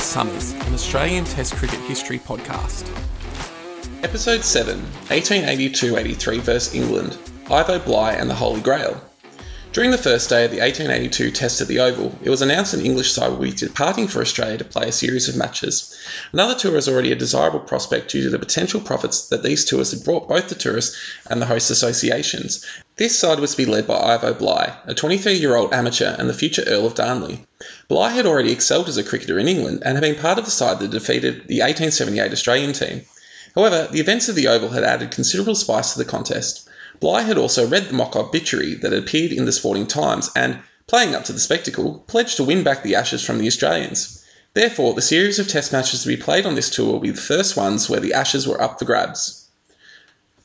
Summers, an Australian Test cricket history podcast. Episode 7 1882 83 vs. England Ivo Bligh and the Holy Grail. During the first day of the 1882 Test at the Oval, it was announced an English side would be departing for Australia to play a series of matches. Another tour is already a desirable prospect due to the potential profits that these tours had brought both the tourists and the host associations. This side was to be led by Ivo Bligh, a 23 year old amateur and the future Earl of Darnley. Bligh had already excelled as a cricketer in England and had been part of the side that defeated the 1878 Australian team. However, the events of the Oval had added considerable spice to the contest. Bligh had also read the mock obituary that had appeared in the Sporting Times and, playing up to the spectacle, pledged to win back the Ashes from the Australians. Therefore, the series of Test matches to be played on this tour will be the first ones where the Ashes were up for grabs.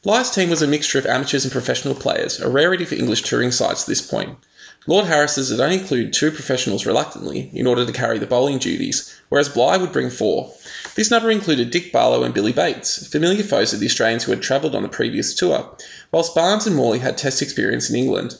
Bligh's team was a mixture of amateurs and professional players, a rarity for English touring sides at this point. Lord Harris's had only included two professionals reluctantly in order to carry the bowling duties, whereas Bligh would bring four. This number included Dick Barlow and Billy Bates, familiar foes of the Australians who had travelled on the previous tour, whilst Barnes and Morley had Test experience in England.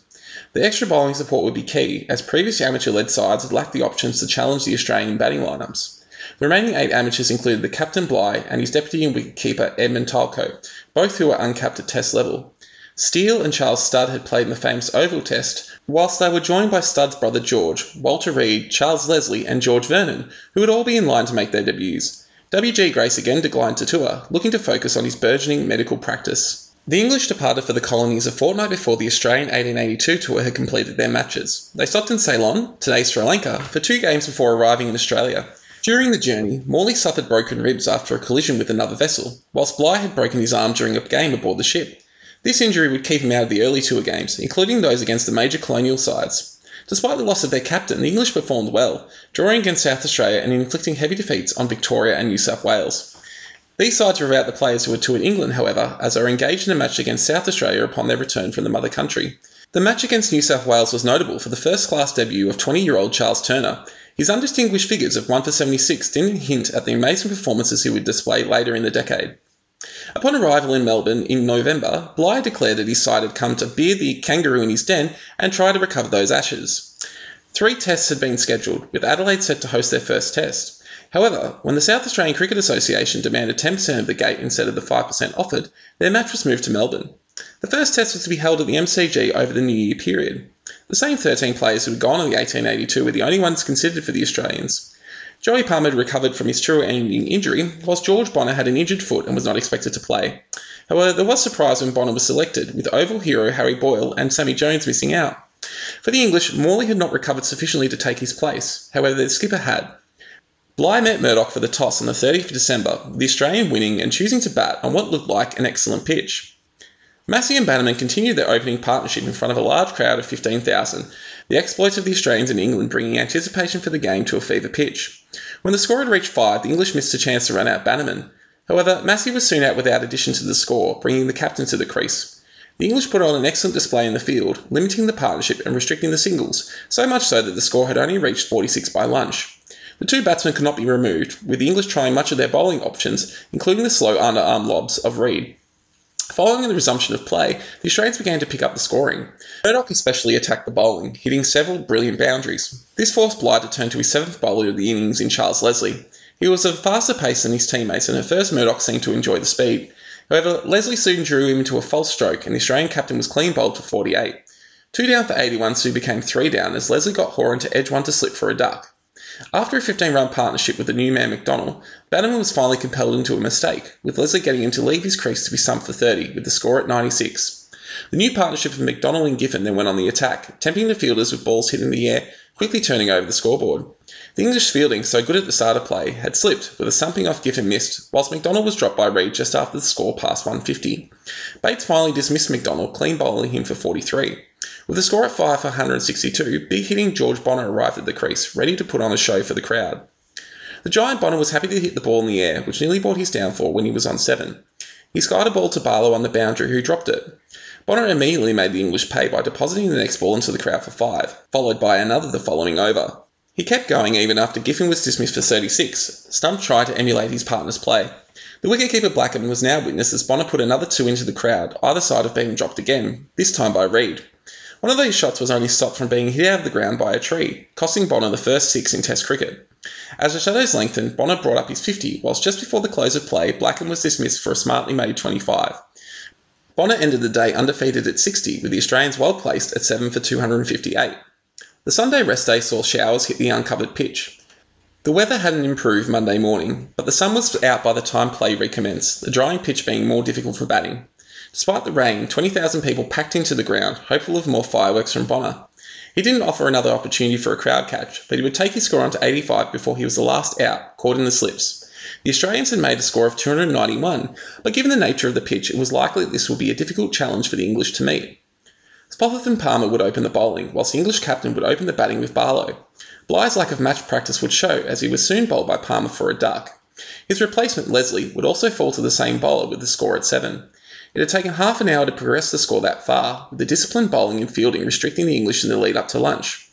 The extra bowling support would be key, as previous amateur led sides had lacked the options to challenge the Australian batting lineups. The remaining eight amateurs included the captain Bligh and his deputy and wicketkeeper Edmund Tylecote, both who were uncapped at Test level. Steel and Charles Studd had played in the famous Oval Test, whilst they were joined by Studd's brother George, Walter Read, Charles Leslie, and George Vernon, who would all be in line to make their debuts. W.G. Grace again declined to tour, looking to focus on his burgeoning medical practice. The English departed for the colonies a fortnight before the Australian 1882 tour had completed their matches. They stopped in Ceylon, today Sri Lanka, for two games before arriving in Australia. During the journey, Morley suffered broken ribs after a collision with another vessel, whilst Bligh had broken his arm during a game aboard the ship. This injury would keep him out of the early tour games, including those against the major colonial sides. Despite the loss of their captain, the English performed well, drawing against South Australia and inflicting heavy defeats on Victoria and New South Wales. These sides were without the players who had toured England, however, as they were engaged in a match against South Australia upon their return from the mother country. The match against New South Wales was notable for the first class debut of 20 year old Charles Turner. His undistinguished figures of 1 for 76 didn't hint at the amazing performances he would display later in the decade. Upon arrival in Melbourne in November, Bligh declared that his side had come to beard the kangaroo in his den and try to recover those ashes. Three tests had been scheduled, with Adelaide set to host their first test. However, when the South Australian Cricket Association demanded 10% of the gate instead of the 5% offered, their match was moved to Melbourne. The first test was to be held at the MCG over the New Year period. The same 13 players who had gone in the 1882 were the only ones considered for the Australians. Joey Palmer had recovered from his tour-ending injury, whilst George Bonnor had an injured foot and was not expected to play. However, there was surprise when Bonnor was selected, with Oval hero Harry Boyle and Sammy Jones missing out. For the English, Morley had not recovered sufficiently to take his place. However, the skipper had. Bligh met Murdoch for the toss on the 30th of December, the Australian winning and choosing to bat on what looked like an excellent pitch. Massie and Bannerman continued their opening partnership in front of a large crowd of 15,000, the exploits of the Australians in England bringing anticipation for the game to a fever pitch. When the score had reached five, the English missed a chance to run out Bannerman. However, Massie was soon out without addition to the score, bringing the captain to the crease. The English put on an excellent display in the field, limiting the partnership and restricting the singles, so much so that the score had only reached 46 by lunch. The two batsmen could not be removed, with the English trying much of their bowling options, including the slow underarm lobs of Read. Following the resumption of play, the Australians began to pick up the scoring. Murdoch especially attacked the bowling, hitting several brilliant boundaries. This forced Bligh to turn to his seventh bowler of the innings in Charles Leslie. He was of a faster pace than his teammates, and at first Murdoch seemed to enjoy the speed. However, Leslie soon drew him into a false stroke, and the Australian captain was clean bowled for 48. Two down for 81 soon became three down as Leslie got Horan to edge one to slip for a duck. After a 15 run partnership with the new man McDonnell, Bannerman was finally compelled into a mistake, with Leslie getting him to leave his crease to be stumped for 30, with the score at 96. The new partnership of McDonnell and Giffen then went on the attack, tempting the fielders with balls hit in the air, quickly turning over the scoreboard. The English fielding, so good at the start of play, had slipped, with a stumping off Giffen missed, whilst McDonnell was dropped by Read just after the score passed 150. Bates finally dismissed McDonnell, clean bowling him for 43. With the score at 5 for 162, big hitting George Bonnor arrived at the crease, ready to put on a show for the crowd. The giant Bonnor was happy to hit the ball in the air, which nearly brought his downfall when he was on 7. He skied a ball to Barlow on the boundary, who dropped it. Bonnor immediately made the English pay by depositing the next ball into the crowd for 5, followed by another the following over. He kept going even after Giffen was dismissed for 36. Stump tried to emulate his partner's play. The wicketkeeper Blackham was now witness as Bonnor put another two into the crowd, either side of being dropped again, this time by Read. One of these shots was only stopped from being hit out of the ground by a tree, costing Bonnor the first six in Test cricket. As the shadows lengthened, Bonnor brought up his 50, whilst just before the close of play, Blackham was dismissed for a smartly made 25. Bonnor ended the day undefeated at 60, with the Australians well placed at 7 for 258. The Sunday rest day saw showers hit the uncovered pitch. The weather hadn't improved Monday morning, but the sun was out by the time play recommenced, the drying pitch being more difficult for batting. Despite the rain, 20,000 people packed into the ground, hopeful of more fireworks from Bonnor. He didn't offer another opportunity for a crowd catch, but he would take his score on to 85 before he was the last out, caught in the slips. The Australians had made a score of 291, but given the nature of the pitch, it was likely this would be a difficult challenge for the English to meet. Spofforth and Palmer would open the bowling, whilst the English captain would open the batting with Barlow. Bligh's lack of match practice would show, as he was soon bowled by Palmer for a duck. His replacement, Leslie, would also fall to the same bowler with the score at seven. It had taken half an hour to progress the score that far, with the disciplined bowling and fielding restricting the English in the lead up to lunch.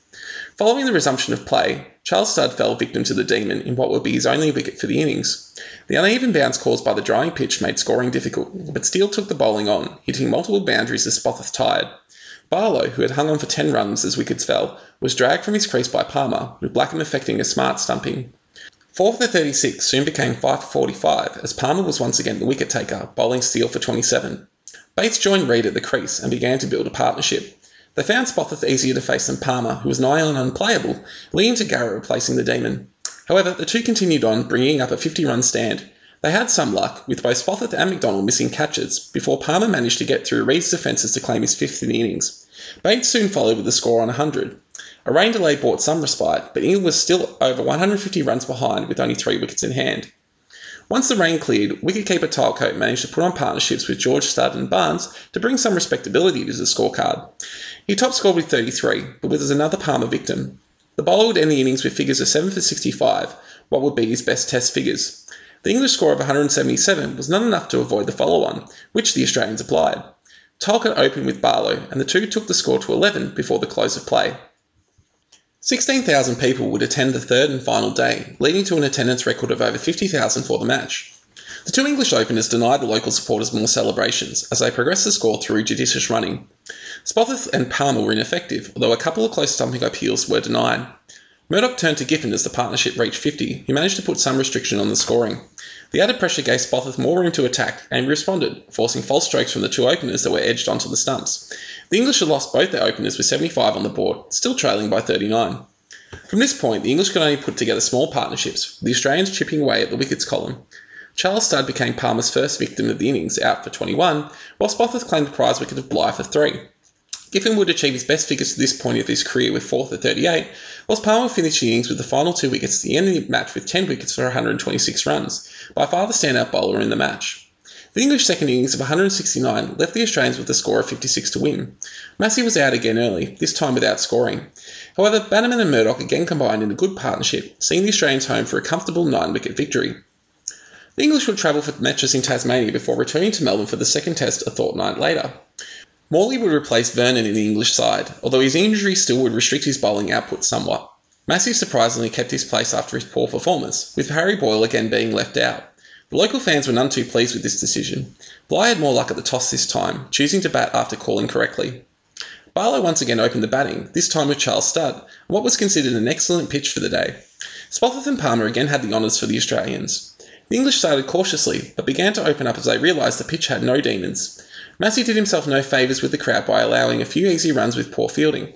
Following the resumption of play, Charles Studd fell victim to the demon in what would be his only wicket for the innings. The uneven bounce caused by the drying pitch made scoring difficult, but Steel took the bowling on, hitting multiple boundaries as Spofforth tired. Barlow, who had hung on for 10 runs as wickets fell, was dragged from his crease by Palmer, with Blackham effecting a smart stumping. 4 for 36 soon became 5 for 45 as Palmer was once again the wicket taker, bowling Steel for 27. Bates joined Read at the crease and began to build a partnership. They found Spofforth easier to face than Palmer, who was nigh on unplayable, leading to Garrett replacing the Demon. However, the two continued on, bringing up a 50 run stand. They had some luck, with both Spofforth and McDonnell missing catches, before Palmer managed to get through Read's defences to claim his fifth in the innings. Bates soon followed with the score on 100. A rain delay brought some respite, but England was still over 150 runs behind with only three wickets in hand. Once the rain cleared, wicketkeeper Tylecote managed to put on partnerships with George Studd and Barnes to bring some respectability to the scorecard. He top scored with 33, but was another Palmer victim. The bowler would end the innings with figures of 7 for 65, what would be his best test figures. The English score of 177 was not enough to avoid the follow on, which the Australians applied. Tylecote opened with Barlow, and the two took the score to 11 before the close of play. 16,000 people would attend the third and final day, leading to an attendance record of over 50,000 for the match. The two English openers denied the local supporters more celebrations as they progressed the score through judicious running. Spofforth and Palmer were ineffective, although a couple of close stumping appeals were denied. Murdoch turned to Giffen as the partnership reached 50, who managed to put some restriction on the scoring. The added pressure gave Spofforth more room to attack, and he responded, forcing false strokes from the two openers that were edged onto the stumps. The English had lost both their openers with 75 on the board, still trailing by 39. From this point, the English could only put together small partnerships, the Australians chipping away at the wickets column. Charles Studd became Palmer's first victim of the innings, out for 21, while Spofforth claimed the prize wicket of Bligh for 3. Giffen would achieve his best figures to this point of his career with 4 for 38, whilst Palmer finished innings with the final two wickets at the end of the match with 10 wickets for 126 runs, by far the standout bowler in the match. The English second innings of 169 left the Australians with a score of 56 to win. Massey was out again early, this time without scoring. However, Bannerman and Murdoch again combined in a good partnership, seeing the Australians home for a comfortable nine wicket victory. The English would travel for matches in Tasmania before returning to Melbourne for the second test a fortnight later. Morley would replace Vernon in the English side, although his injury still would restrict his bowling output somewhat. Massie surprisingly kept his place after his poor performance, with Harry Boyle again being left out. The local fans were none too pleased with this decision. Bligh had more luck at the toss this time, choosing to bat after calling correctly. Barlow once again opened the batting, this time with Charles Studd, what was considered an excellent pitch for the day. Spofforth and Palmer again had the honours for the Australians. The English started cautiously, but began to open up as they realised the pitch had no demons. Massie did himself no favours with the crowd by allowing a few easy runs with poor fielding.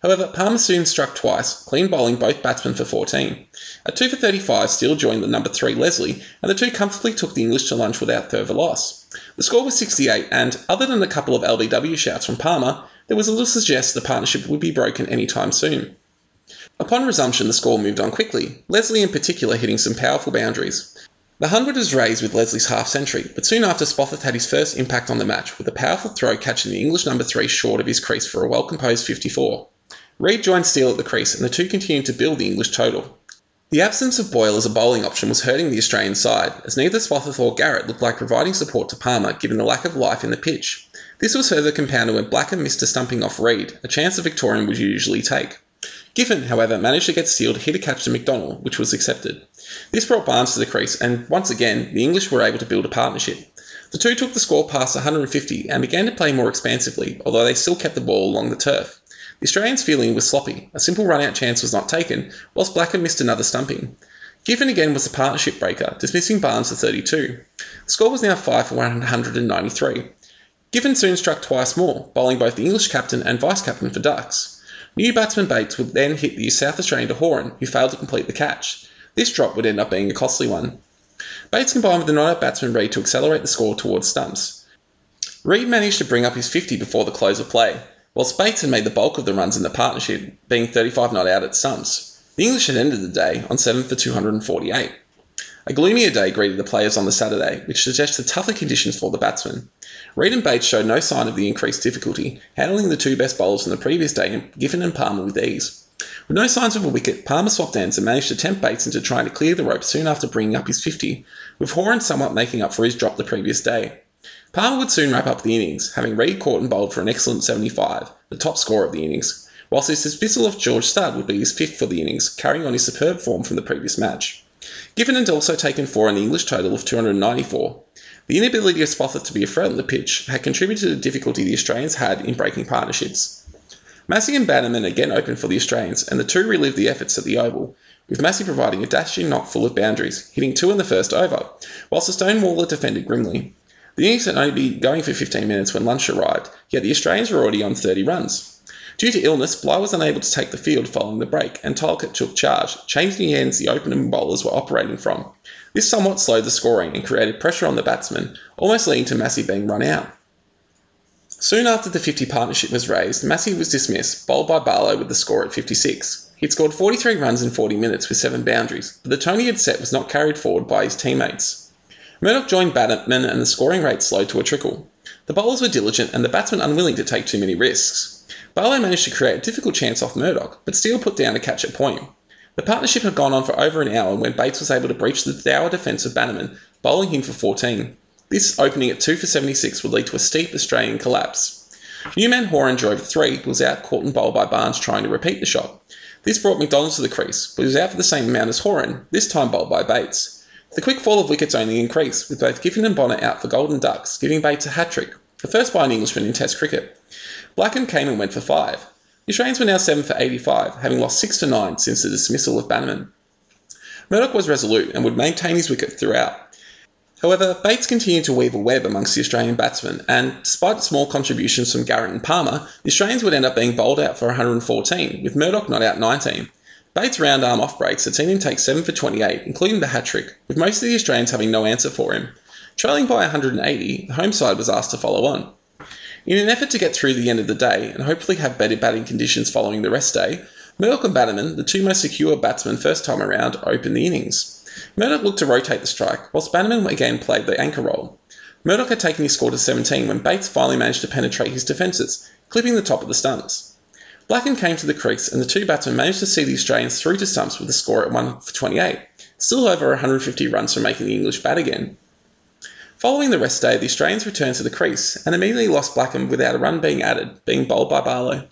However, Palmer soon struck twice, clean bowling both batsmen for 14. A 2 for 35, Steel joined the number 3 Leslie, and the two comfortably took the English to lunch without further loss. The score was 68, and other than a couple of LBW shouts from Palmer, there was little suggest the partnership would be broken any time soon. Upon resumption, the score moved on quickly, Leslie in particular hitting some powerful boundaries. The 100 was raised with Leslie's half century, but soon after Spofforth had his first impact on the match, with a powerful throw catching the English number 3 short of his crease for a well composed 54. Read joined Steel at the crease, and the two continued to build the English total. The absence of Boyle as a bowling option was hurting the Australian side, as neither Spofforth or Garrett looked like providing support to Palmer given the lack of life in the pitch. This was further compounded when Blackham missed a stumping off Read, a chance the Victorian would usually take. Giffen, however, managed to get Steel to hit a catch to McDonnell, which was accepted. This brought Barnes to the crease, and once again, the English were able to build a partnership. The two took the score past 150 and began to play more expansively, although they still kept the ball along the turf. The Australians' fielding was sloppy. A simple run out chance was not taken, whilst Blackham missed another stumping. Giffen again was the partnership breaker, dismissing Barnes to 32. The score was now 5 for 193. Giffen soon struck twice more, bowling both the English captain and vice captain for Ducks. New batsman Bates would then hit the South Australian de Horan, who failed to complete the catch. This drop would end up being a costly one. Bates combined with the not out batsman Read to accelerate the score towards stumps. Read managed to bring up his 50 before the close of play, whilst Bates had made the bulk of the runs in the partnership, being 35 not out at stumps. The English had ended the day on 7 for 248. A gloomier day greeted the players on the Saturday, which suggested tougher conditions for the batsmen. Read and Bates showed no sign of the increased difficulty, handling the two best bowlers from the previous day, Giffen and Palmer, with ease. With no signs of a wicket, Palmer swapped ends and managed to tempt Bates into trying to clear the rope soon after bringing up his 50, with Horan somewhat making up for his drop the previous day. Palmer would soon wrap up the innings, having Read caught and bowled for an excellent 75, the top score of the innings whilst his dismissal of George Studd would be his fifth for the innings, carrying on his superb form from the previous match. Giffen had also taken four on the English total of 294. The inability of Spofforth to be a threat on the pitch had contributed to the difficulty the Australians had in breaking partnerships. Massie and Bannerman again opened for the Australians, and the two relived the efforts at the Oval, with Massie providing a dashing knock full of boundaries, hitting two in the first over, whilst the Stonewaller defended grimly. The innings had only been going for 15 minutes when lunch arrived, yet the Australians were already on 30 runs. Due to illness, Bligh was unable to take the field following the break, and Tylecote took charge, changing the ends the opening bowlers were operating from. This somewhat slowed the scoring and created pressure on the batsmen, almost leading to Massie being run out. Soon after the 50 partnership was raised, Massie was dismissed, bowled by Barlow with the score at 56. He'd scored 43 runs in 40 minutes with 7 boundaries, but the tone he had set was not carried forward by his teammates. Murdoch joined Bannerman and the scoring rate slowed to a trickle. The bowlers were diligent and the batsmen unwilling to take too many risks. Barlow managed to create a difficult chance off Murdoch, but Steel put down a catch at point. The partnership had gone on for over an hour when Bates was able to breach the dour defence of Bannerman, bowling him for 14. This opening at 2 for 76 would lead to a steep Australian collapse. Newman Horan drove three, but was out caught and bowled by Barnes trying to repeat the shot. This brought McDonnell to the crease, but he was out for the same amount as Horan, this time bowled by Bates. The quick fall of wickets only increased, with both Giffen and Bonnor out for Golden Ducks, giving Bates a hat trick, the first by an Englishman in Test cricket. Blackham came and went for five. The Australians were now 7 for 85, having lost 6 for 9 since the dismissal of Bannerman. Murdoch was resolute and would maintain his wicket throughout. However, Bates continued to weave a web amongst the Australian batsmen, and despite small contributions from Garrett and Palmer, the Australians would end up being bowled out for 114, with Murdoch not out 19. Bates' round arm off breaks had seen him take 7 for 28, including the hat trick, with most of the Australians having no answer for him. Trailing by 180, the home side was asked to follow on. In an effort to get through the end of the day and hopefully have better batting conditions following the rest day, Murdoch and Bannerman, the two most secure batsmen first time around, opened the innings. Murdoch looked to rotate the strike, whilst Bannerman again played the anchor role. Murdoch had taken his score to 17 when Bates finally managed to penetrate his defences, clipping the top of the stumps. Blackham came to the crease and the two batsmen managed to see the Australians through to stumps with a score at 1 for 28, still over 150 runs from making the English bat again. Following the rest day, the Australians returned to the crease and immediately lost Blackham without a run being added, being bowled by Barlow.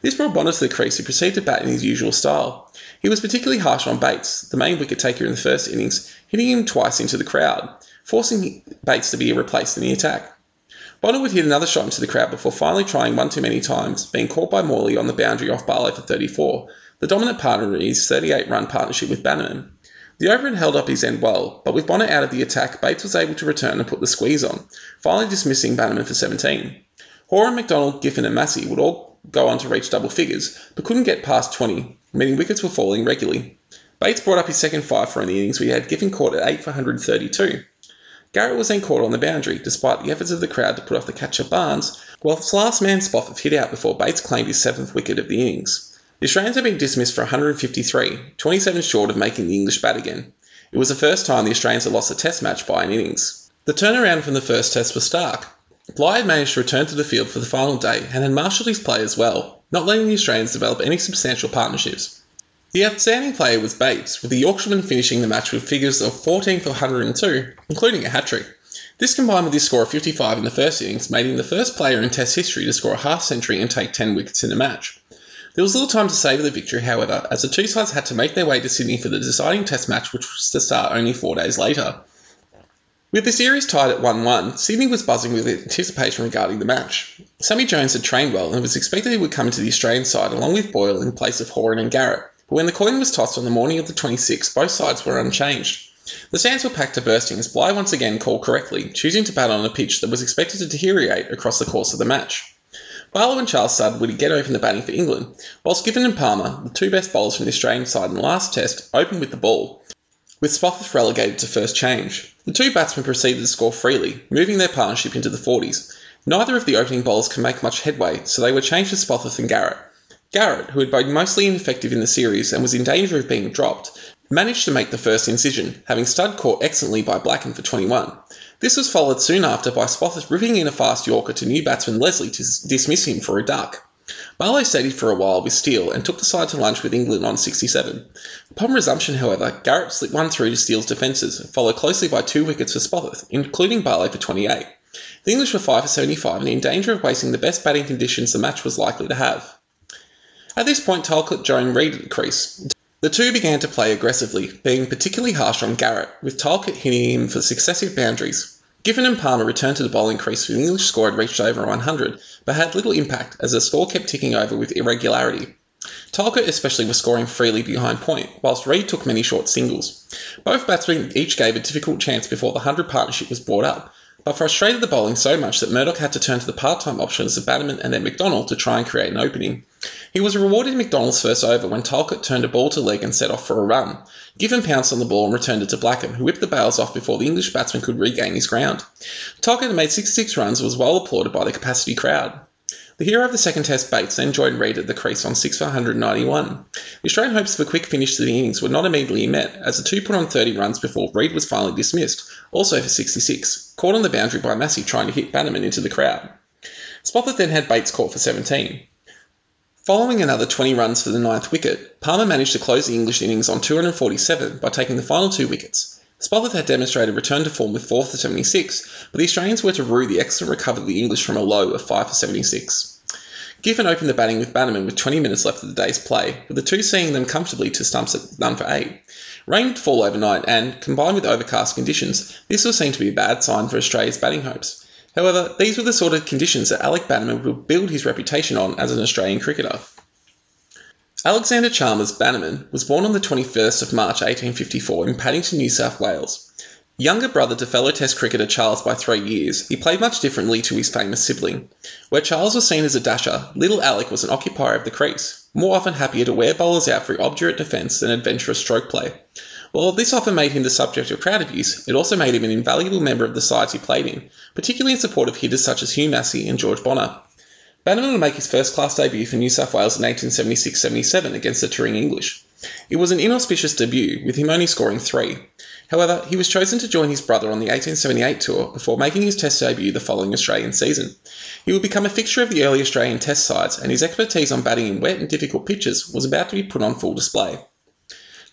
This brought Bonnor to the crease, who proceeded to bat in his usual style. He was particularly harsh on Bates, the main wicket taker in the first innings, hitting him twice into the crowd, forcing Bates to be replaced in the attack. Bonnor would hit another shot into the crowd before finally trying one too many times, being caught by Morley on the boundary off Barlow for 34, the dominant partner in his 38 run partnership with Bannerman. The overhand held up his end well, but with Bonnor out of the attack, Bates was able to return and put the squeeze on, finally dismissing Bannerman for 17. Horan, McDonnell, Giffen, and Massie would all go on to reach double figures, but couldn't get past 20, meaning wickets were falling regularly. Bates brought up his second five for in the innings, where he had Giffen caught at 8 for 132. Garrett was then caught on the boundary, despite the efforts of the crowd to put off the catcher Barnes, whilst last man Spofforth hit out before Bates claimed his seventh wicket of the innings. The Australians had been dismissed for 153, 27 short of making the English bat again. It was the first time the Australians had lost a test match by an innings. The turnaround from the first test was stark. Bligh had managed to return to the field for the final day and had marshalled his players well, not letting the Australians develop any substantial partnerships. The outstanding player was Bates, with the Yorkshireman finishing the match with figures of 14 for 102, including a hat trick. This combined with his score of 55 in the first innings made him the first player in Test history to score a half century and take 10 wickets in a match. There was little time to savour the victory, however, as the two sides had to make their way to Sydney for the deciding Test match, which was to start only four days later. With the series tied at 1 1, Sydney was buzzing with anticipation regarding the match. Sammy Jones had trained well and was expected he would come into the Australian side along with Boyle in place of Horan and Garrett. But when the coin was tossed on the morning of the 26th, both sides were unchanged. The stands were packed to bursting as Bligh once again called correctly, choosing to bat on a pitch that was expected to deteriorate across the course of the match. Barlow and Charles Studd would again open the batting for England, whilst Giffen and Palmer, the two best bowlers from the Australian side in the last test, opened with the ball, with Spofforth relegated to first change. The two batsmen proceeded to score freely, moving their partnership into the 40s. Neither of the opening bowlers can make much headway, so they were changed to Spofforth and Garrett. Garrett, who had been mostly ineffective in the series and was in danger of being dropped, managed to make the first incision, having Studd caught excellently by Blackham for 21. This was followed soon after by Spofforth ripping in a fast Yorker to new batsman Leslie to dismiss him for a duck. Barlow steadied for a while with Steel and took the side to lunch with England on 67. Upon resumption, however, Garrett slipped one through to Steel's defences, followed closely by two wickets for Spofforth, including Barlow for 28. The English were 5 for 75 and in danger of wasting the best batting conditions the match was likely to have. At this point, Tylecote joined Read at the crease. The two began to play aggressively, being particularly harsh on Garrett, with Tylecote hitting him for successive boundaries. Giffen and Palmer returned to the bowling crease when the English score had reached over 100, but had little impact as the score kept ticking over with irregularity. Tylecote especially was scoring freely behind point, whilst Read took many short singles. Both batsmen each gave a difficult chance before the 100 partnership was brought up, but frustrated the bowling so much that Murdoch had to turn to the part-time options of Bannerman and then McDonnell to try and create an opening. He was rewarded in McDonnell's first over when Tylecote turned a ball to leg and set off for a run. Giffen pounced on the ball and returned it to Blackham, who whipped the bails off before the English batsman could regain his ground. Tylecote made 66 runs and was well applauded by the capacity crowd. The hero of the second test, Bates, then joined Read at the crease on 6 for 191. The Australian hopes of a quick finish to the innings were not immediately met, as the two put on 30 runs before Read was finally dismissed, also for 66, caught on the boundary by Massie trying to hit Bannerman into the crowd. Spofforth then had Bates caught for 17. Following another 20 runs for the ninth wicket, Palmer managed to close the English innings on 247 by taking the final two wickets. Spofforth had demonstrated return to form with 4 for 76, but the Australians were to rue the excellent recovery of the English from a low of 5 for 76. Giffen opened the batting with Bannerman with 20 minutes left of the day's play, with the two seeing them comfortably to stumps at none for 8. Rain would fall overnight, and, combined with overcast conditions, this was seen to be a bad sign for Australia's batting hopes. However, these were the sort of conditions that Alec Bannerman would build his reputation on as an Australian cricketer. Alexander Chalmers Bannerman was born on the 21st of March 1854 in Paddington, New South Wales. Younger brother to fellow Test cricketer Charles by three years, he played much differently to his famous sibling. Where Charles was seen as a dasher, little Alec was an occupier of the crease, more often happier to wear bowlers out through obdurate defence than adventurous stroke play. While this often made him the subject of crowd abuse, it also made him an invaluable member of the sides he played in, particularly in support of hitters such as Hugh Massie and George Bonnor. Bannerman would make his first class debut for New South Wales in 1876 77 against the touring English. It was an inauspicious debut, with him only scoring three. However, he was chosen to join his brother on the 1878 tour before making his Test debut the following Australian season. He would become a fixture of the early Australian Test sides, and his expertise on batting in wet and difficult pitches was about to be put on full display.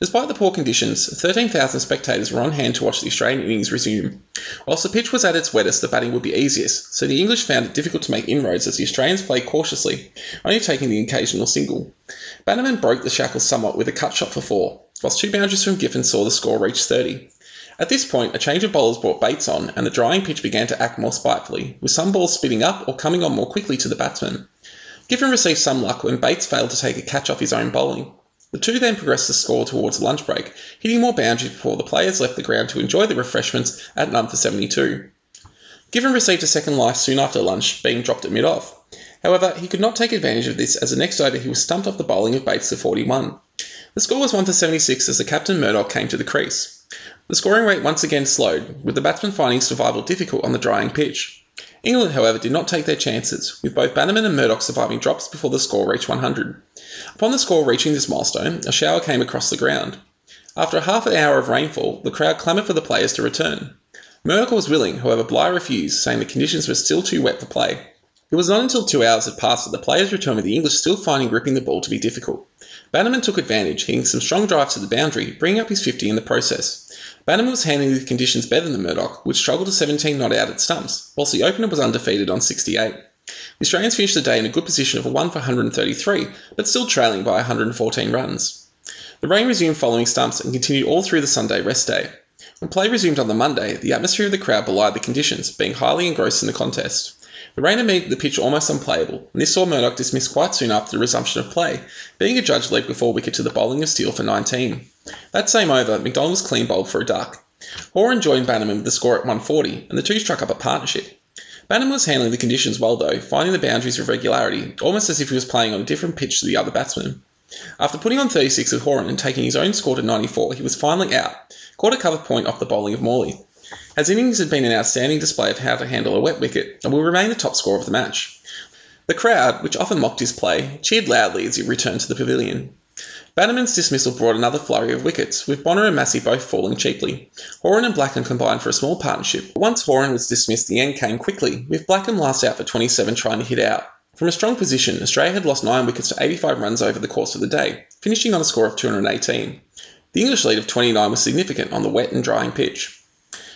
Despite the poor conditions, 13,000 spectators were on hand to watch the Australian innings resume. Whilst the pitch was at its wettest, the batting would be easiest, so the English found it difficult to make inroads as the Australians played cautiously, only taking the occasional single. Bannerman broke the shackles somewhat with a cut shot for four, whilst two boundaries from Giffen saw the score reach 30. At this point, a change of bowlers brought Bates on, and the drying pitch began to act more spitefully, with some balls spinning up or coming on more quickly to the batsman. Giffen received some luck when Bates failed to take a catch off his own bowling. The two then progressed the score towards lunch break, hitting more boundaries before the players left the ground to enjoy the refreshments at none for 72. Giffen received a second life soon after lunch, being dropped at mid off. However, he could not take advantage of this as the next over he was stumped off the bowling of Bates to 41. The score was 1 for 76 as the captain Murdoch came to the crease. The scoring rate once again slowed, with the batsmen finding survival difficult on the drying pitch. England, however, did not take their chances, with both Bannerman and Murdoch surviving drops before the score reached 100. Upon the score reaching this milestone, a shower came across the ground. After a half an hour of rainfall, the crowd clamoured for the players to return. Murdoch was willing, however, Bligh refused, saying the conditions were still too wet for play. It was not until two hours had passed that the players returned with the English still finding gripping the ball to be difficult. Bannerman took advantage, hitting some strong drives to the boundary, bringing up his 50 in the process. Bannerman was handling the conditions better than Murdoch, which struggled to 17 not out at stumps, whilst the opener was undefeated on 68. The Australians finished the day in a good position of a 1 for 133, but still trailing by 114 runs. The rain resumed following stumps and continued all through the Sunday rest day. When play resumed on the Monday, the atmosphere of the crowd belied the conditions, being highly engrossed in the contest. The rain made the pitch almost unplayable, and this saw Murdoch dismissed quite soon after the resumption of play, being adjudged leg before wicket to the bowling of Steel for 19. That same over, McDonnell was clean bowled for a duck. Horan joined Bannerman with the score at 140, and the two struck up a partnership. Bannerman was handling the conditions well though, finding the boundaries with regularity, almost as if he was playing on a different pitch to the other batsmen. After putting on 36 with Horan and taking his own score to 94, he was finally out, caught a cover point off the bowling of Morley. His innings had been an outstanding display of how to handle a wet wicket and will remain the top scorer of the match. The crowd, which often mocked his play, cheered loudly as he returned to the pavilion. Bannerman's dismissal brought another flurry of wickets, with Bonnor and Massie both falling cheaply. Horan and Blackham combined for a small partnership. Once Horan was dismissed, the end came quickly, with Blackham last out for 27 trying to hit out. From a strong position, Australia had lost 9 wickets to 85 runs over the course of the day, finishing on a score of 218. The English lead of 29 was significant on the wet and drying pitch.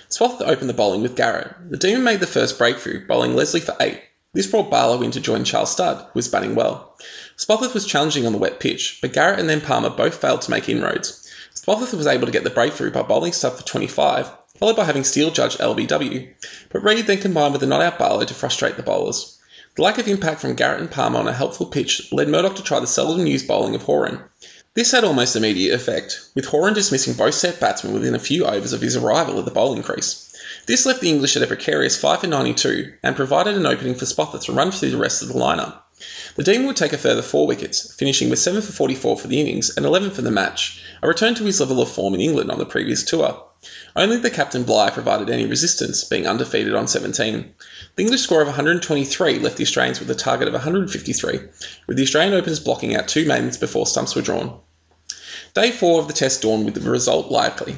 Spofforth opened the bowling with Garrett. The Demon made the first breakthrough, bowling Leslie for eight. This brought Barlow in to join Charles Studd, who was batting well. Spofforth was challenging on the wet pitch, but Garrett and then Palmer both failed to make inroads. Spofforth was able to get the breakthrough by bowling Studd for 25, followed by having Steel judge LBW, but Read then combined with a not out Barlow to frustrate the bowlers. The lack of impact from Garrett and Palmer on a helpful pitch led Murdoch to try the seldom used bowling of Horan. This had almost immediate effect, with Horan dismissing both set batsmen within a few overs of his arrival at the bowling crease. This left the English at a precarious 5 for 92 and provided an opening for Spofforth to run through the rest of the lineup. The Demon would take a further 4 wickets, finishing with 7 for 44 for the innings and 11 for the match, a return to his level of form in England on the previous tour. Only the captain Bligh provided any resistance, being undefeated on 17. The English score of 123 left the Australians with a target of 153, with the Australian openers blocking out two maidens before stumps were drawn. Day four of the test dawned with the result likely.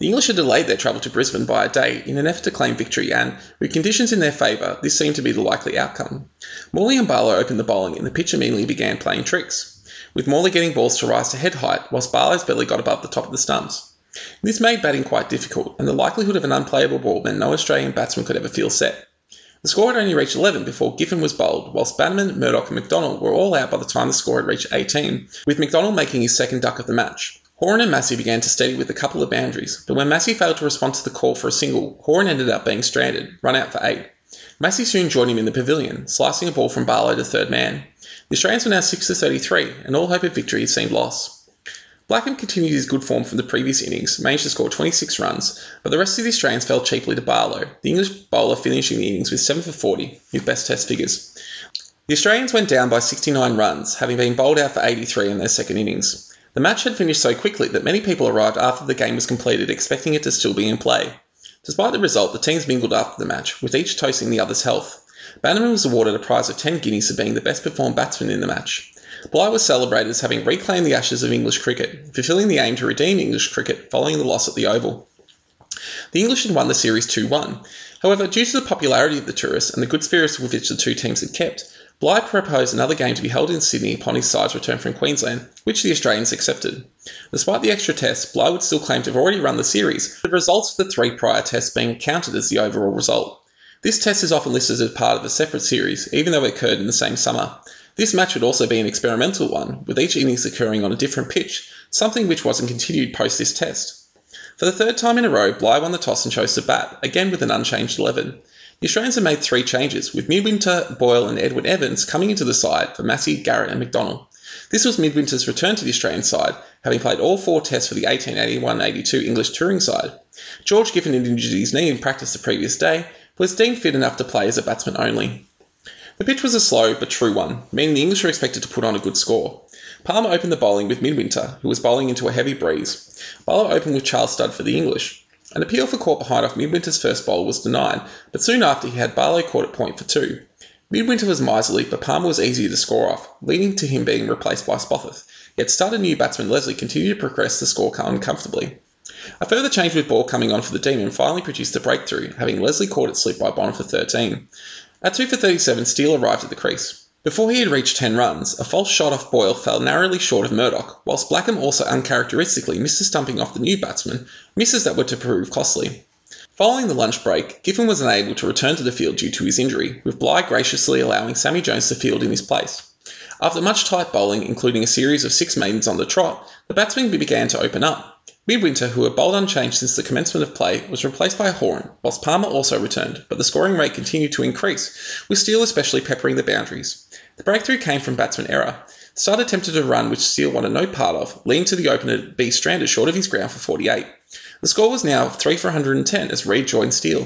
The English had delayed their travel to Brisbane by a day in an effort to claim victory, and, with conditions in their favour, this seemed to be the likely outcome. Morley and Barlow opened the bowling, and the pitch immediately began playing tricks, with Morley getting balls to rise to head height, whilst Barlow's belly got above the top of the stumps. This made batting quite difficult, and the likelihood of an unplayable ball meant no Australian batsman could ever feel set. The score had only reached 11 before Giffen was bowled, whilst Bannerman, Murdoch, and McDonnell were all out by the time the score had reached 18, with McDonnell making his second duck of the match. Horan and Massie began to steady with a couple of boundaries, but when Massie failed to respond to the call for a single, Horan ended up being stranded, run out for eight. Massie soon joined him in the pavilion, slicing a ball from Barlow to third man. The Australians were now 6 to 33, and all hope of victory seemed lost. Blackham continued his good form from the previous innings, managed to score 26 runs, but the rest of the Australians fell cheaply to Barlow, the English bowler finishing the innings with 7 for 40, his best test figures. The Australians went down by 69 runs, having been bowled out for 83 in their second innings. The match had finished so quickly that many people arrived after the game was completed expecting it to still be in play. Despite the result, the teams mingled after the match, with each toasting the other's health. Bannerman was awarded a prize of 10 guineas for being the best performed batsman in the match. Bligh was celebrated as having reclaimed the ashes of English cricket, fulfilling the aim to redeem English cricket following the loss at the Oval. The English had won the series 2 1. However, due to the popularity of the tourists and the good spirits with which the two teams had kept, Bligh proposed another game to be held in Sydney upon his side's return from Queensland, which the Australians accepted. Despite the extra test, Bligh would still claim to have already run the series, the results of the three prior tests being counted as the overall result. This test is often listed as part of a separate series, even though it occurred in the same summer. This match would also be an experimental one, with each innings occurring on a different pitch, something which wasn't continued post this test. For the third time in a row, Bligh won the toss and chose to bat, again with an unchanged 11. The Australians had made three changes, with Midwinter, Boyle, and Edward Evans coming into the side for Massie, Garrett, and McDonnell. This was Midwinter's return to the Australian side, having played all four tests for the 1881-82 English touring side. George Giffen injured his knee in practice the previous day, but was deemed fit enough to play as a batsman only. The pitch was a slow but true one, meaning the English were expected to put on a good score. Palmer opened the bowling with Midwinter, who was bowling into a heavy breeze. Barlow opened with Charles Studd for the English. An appeal for caught behind off Midwinter's first bowl was denied, but soon after he had Barlow caught at point for two. Midwinter was miserly, but Palmer was easier to score off, leading to him being replaced by Spofforth. Yet started new batsman Leslie continued to progress the score uncomfortably. A further change with ball coming on for the Demon finally produced a breakthrough, having Leslie caught it slip by Bonnor for 13. At 2 for 37, Steel arrived at the crease. Before he had reached 10 runs, a false shot off Boyle fell narrowly short of Murdoch, whilst Blackham also uncharacteristically missed a stumping off the new batsman, misses that were to prove costly. Following the lunch break, Giffen was unable to return to the field due to his injury, with Bligh graciously allowing Sammy Jones to field in his place. After much tight bowling, including a series of six maidens on the trot, the batsmen began to open up. Midwinter, who had bowled unchanged since the commencement of play, was replaced by Horan, whilst Palmer also returned, but the scoring rate continued to increase, with Steel especially peppering the boundaries. The breakthrough came from batsman error. Studd attempted a run which Steel wanted no part of, leading to the opener B stranded short of his ground for 48. The score was now 3 for 110 as Read joined Steel.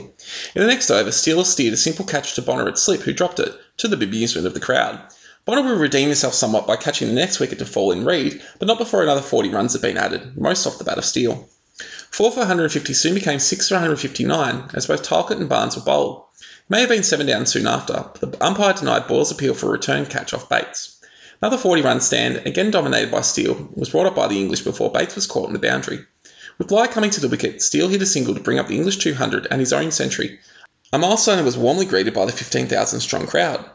In the next over, Steel steered a simple catch to Bonnor at slip, who dropped it, to the bemusement of the crowd. Bonnor would redeem himself somewhat by catching the next wicket to fall in Read, but not before another 40 runs had been added, most off the bat of Steel. 4 for 150 soon became 6 for 159, as both Tylecote and Barnes were bowled. May have been seven down soon after, but the umpire denied Boyle's appeal for a return catch off Bates. Another 40 run stand, again dominated by Steel, was brought up by the English before Bates was caught in the boundary. With Bligh coming to the wicket, Steel hit a single to bring up the English 200 and his own century, a milestone that was warmly greeted by the 15,000 strong crowd.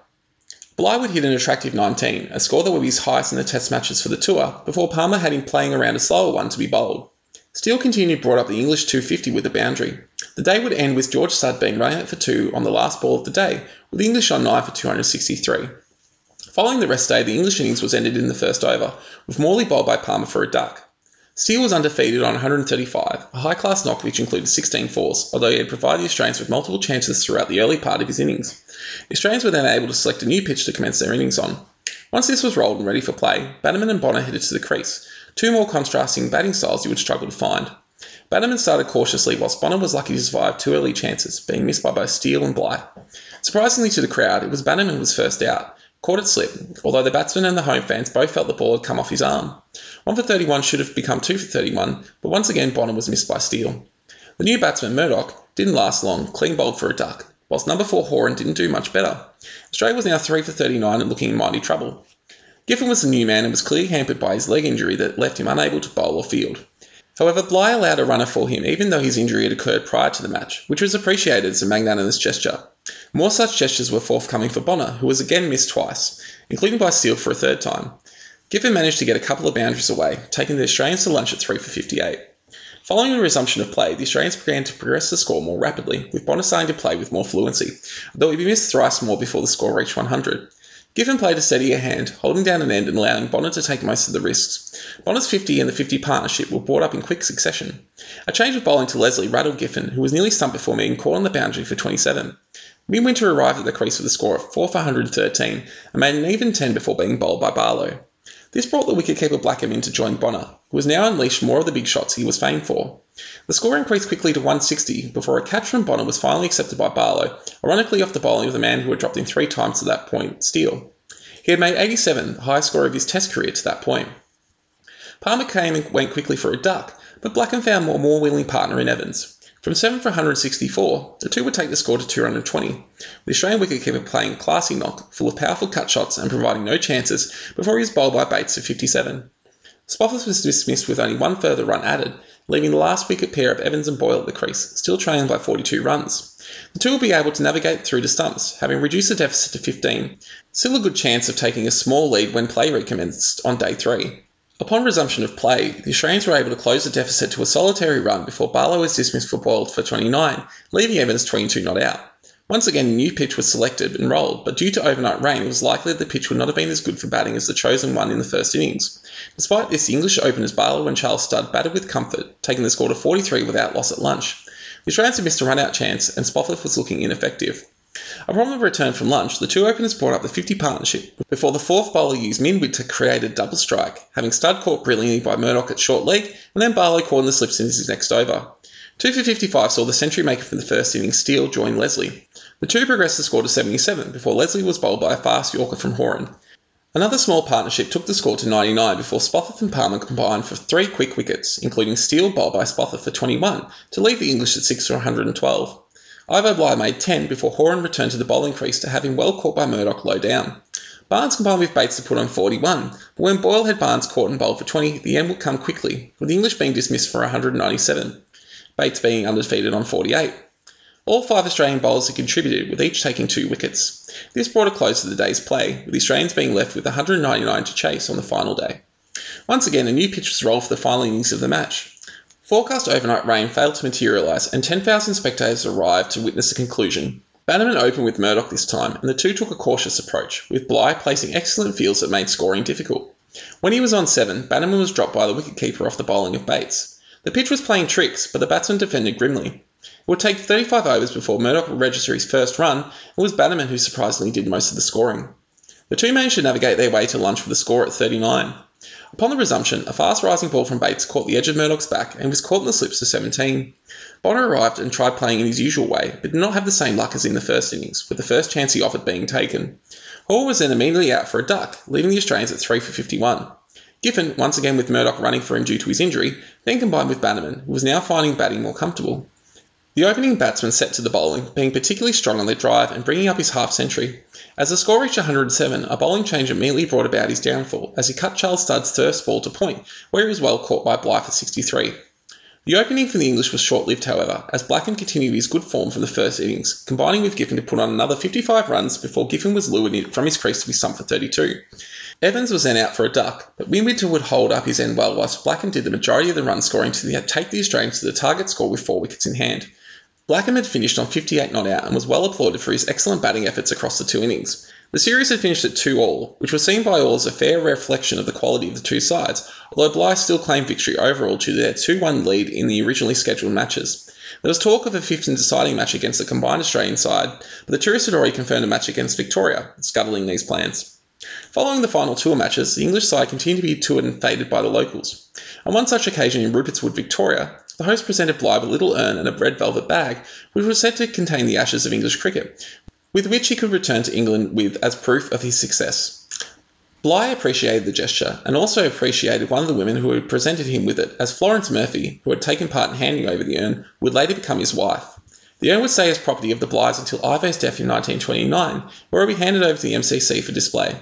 Bligh would hit an attractive 19, a score that would be his highest in the Test matches for the tour, before Palmer had him playing around a slower one to be bowled. Steel continued brought up the English 250 with a boundary. The day would end with George Studd being run out for two on the last ball of the day, with the English on 9 for 263. Following the rest day, the English innings was ended in the first over, with Morley bowled by Palmer for a duck. Steel was undefeated on 135, a high class knock which included 16 fours, although he had provided the Australians with multiple chances throughout the early part of his innings. The Australians were then able to select a new pitch to commence their innings on. Once this was rolled and ready for play, Bannerman and Bonnor headed to the crease, two more contrasting batting styles you would struggle to find. Bannerman started cautiously, whilst Bonnor was lucky to survive two early chances, being missed by both Steel and Bligh. Surprisingly to the crowd, it was Bannerman who was first out, caught it slip, although the batsman and the home fans both felt the ball had come off his arm. 1 for 31 should have become 2 for 31, but once again Bonnor was missed by Steel. The new batsman, Murdoch, didn't last long, clean bowled for a duck, whilst number 4 Horan didn't do much better. Australia was now 3 for 39 and looking in mighty trouble. Giffen was the new man and was clearly hampered by his leg injury that left him unable to bowl or field. However, Bligh allowed a runner for him even though his injury had occurred prior to the match, which was appreciated as a magnanimous gesture. More such gestures were forthcoming for Bonnor, who was again missed twice, including by Steel for a third time. Giffen managed to get a couple of boundaries away, taking the Australians to lunch at 3 for 58. Following the resumption of play, the Australians began to progress the score more rapidly, with Bonnor starting to play with more fluency, though he missed thrice more before the score reached 100. Giffen played a steadier hand, holding down an end and allowing Bonnor to take most of the risks. Bonnor's 50 and the 50 partnership were brought up in quick succession. A change of bowling to Leslie rattled Giffen, who was nearly stumped before being caught on the boundary for 27. Midwinter arrived at the crease with a score of 4 for 113 and made an even 10 before being bowled by Barlow. This brought the wicketkeeper Blackham in to join Bonnor, who was now unleashed more of the big shots he was famed for. The score increased quickly to 160 before a catch from Bonnor was finally accepted by Barlow, ironically off the bowling of the man who had dropped him three times to that point, Steel. He had made 87, the highest score of his Test career to that point. Palmer came and went quickly for a duck, but Blackham found a more willing partner in Evans. From 7 for 164, the two would take the score to 220, with the Australian wicketkeeper playing classy knock, full of powerful cut shots and providing no chances before he was bowled by Bates for 57. Spofforth was dismissed with only one further run added, leaving the last wicket pair of Evans and Boyle at the crease, still trailing by 42 runs. The two will be able to navigate through to stumps, having reduced the deficit to 15. Still a good chance of taking a small lead when play recommenced on day three. Upon resumption of play, the Australians were able to close the deficit to a solitary run before Barlow was dismissed for Boyle for 29, leaving Evans 22 not out. Once again, a new pitch was selected and rolled, but due to overnight rain, it was likely that the pitch would not have been as good for batting as the chosen one in the first innings. Despite this, the English openers Barlow and Charles Studd batted with comfort, taking the score to 43 without loss at lunch. The Australians had missed a run out chance, and Spofforth was looking ineffective. Upon the return from lunch, the two openers brought up the 50 partnership before the fourth bowler used Midwinter to create a double strike, having Studd caught brilliantly by Murdoch at short leg and then Barlow caught in the slips in his next over. 2 for 55 saw the century maker from the first inning Steel join Leslie. The two progressed the score to 77 before Leslie was bowled by a fast Yorker from Horan. Another small partnership took the score to 99 before Spofforth and Palmer combined for three quick wickets, including Steel bowled by Spofforth for 21 to leave the English at 6 for 112. Ivo Bligh made 10 before Horan returned to the bowling crease to have him well caught by Murdoch low down. Barnes combined with Bates to put on 41, but when Boyle had Barnes caught and bowled for 20, the end would come quickly, with the English being dismissed for 197, Bates being undefeated on 48. All five Australian bowlers had contributed, with each taking two wickets. This brought a close to the day's play, with the Australians being left with 199 to chase on the final day. Once again, a new pitch was rolled for the final innings of the match. Forecast overnight rain failed to materialise, and 10,000 spectators arrived to witness the conclusion. Bannerman opened with Murdoch this time, and the two took a cautious approach, with Bligh placing excellent fields that made scoring difficult. When he was on seven, Bannerman was dropped by the wicket-keeper off the bowling of Bates. The pitch was playing tricks, but the batsman defended grimly. It would take 35 overs before Murdoch would register his first run, and it was Bannerman who surprisingly did most of the scoring. The two managed to navigate their way to lunch with a score at 39. Upon the resumption, a fast rising ball from Bates caught the edge of Murdoch's back and was caught in the slips to 17. Bonnor arrived and tried playing in his usual way, but did not have the same luck as in the first innings, with the first chance he offered being taken. Hall was then immediately out for a duck, leaving the Australians at 3 for 51. Giffen, once again with Murdoch running for him due to his injury, then combined with Bannerman, who was now finding batting more comfortable. The opening batsman set to the bowling, being particularly strong on their drive and bringing up his half century. As the score reached 107, a bowling change immediately brought about his downfall, as he cut Charles Studd's first ball to point, where he was well caught by Bligh for 63. The opening for the English was short lived, however, as Blackham continued his good form from the first innings, combining with Giffen to put on another 55 runs before Giffen was lured from his crease to be stumped for 32. Evans was then out for a duck, but Midwinter would hold up his end well whilst Blackham did the majority of the run scoring to take the Australians to the target score with four wickets in hand. Blackham had finished on 58 not out and was well applauded for his excellent batting efforts across the two innings. The series had finished at 2 all, which was seen by all as a fair reflection of the quality of the two sides, although Bligh still claimed victory overall due to their 2 1 lead in the originally scheduled matches. There was talk of a fifth and deciding match against the combined Australian side, but the tourists had already confirmed a match against Victoria, scuttling these plans. Following the final tour matches, the English side continued to be toured and faded by the locals. On one such occasion in Rupertswood, Victoria, the host presented Bligh a little urn and a red velvet bag, which was said to contain the ashes of English cricket, with which he could return to England with as proof of his success. Bligh appreciated the gesture and also appreciated one of the women who had presented him with it, as Florence Morphy, who had taken part in handing over the urn, would later become his wife. The urn would stay as property of the Blighs until Ivo's death in 1929, where it would be handed over to the MCC for display.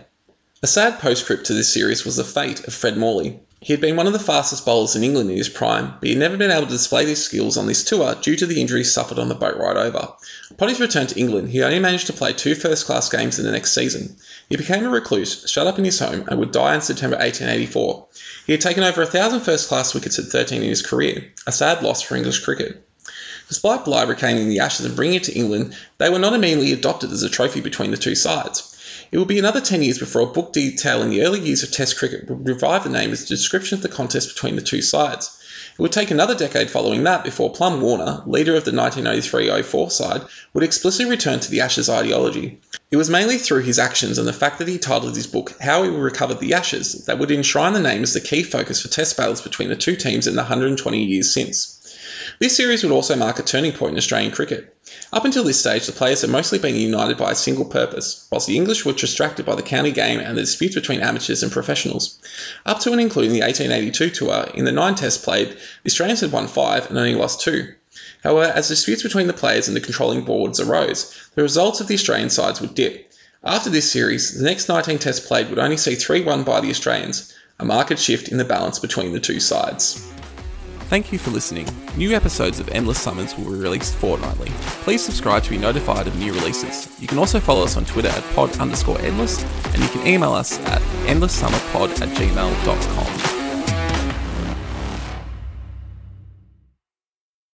A sad postscript to this series was the fate of Fred Morley. He had been one of the fastest bowlers in England in his prime, but he had never been able to display these skills on this tour due to the injuries suffered on the boat ride over. Upon his return to England, he only managed to play two first class games in the next season. He became a recluse, shut up in his home, and would die in September 1884. He had taken over a thousand first class wickets at 13 in his career, a sad loss for English cricket. Despite Bligh retaining the Ashes and bringing it to England, they were not immediately adopted as a trophy between the two sides. It would be another 10 years before a book detailing the early years of Test cricket would revive the name as a description of the contest between the two sides. It would take another decade following that before Plum Warner, leader of the 1993 04 side, would explicitly return to the Ashes ideology. It was mainly through his actions and the fact that he titled his book How We Recovered the Ashes that would enshrine the name as the key focus for Test battles between the two teams in the 120 years since. This series would also mark a turning point in Australian cricket. Up until this stage, the players had mostly been united by a single purpose, whilst the English were distracted by the county game and the disputes between amateurs and professionals. Up to and including the 1882 tour, in the nine tests played, the Australians had won five and only lost two. However, as disputes between the players and the controlling boards arose, the results of the Australian sides would dip. After this series, the next 19 tests played would only see 3 won by the Australians, a marked shift in the balance between the two sides. Thank you for listening. New episodes of Endless Summers will be released fortnightly. Please subscribe to be notified of new releases. You can also follow us on Twitter at pod underscore endless, and you can email us at endlesssummerpod at gmail.com.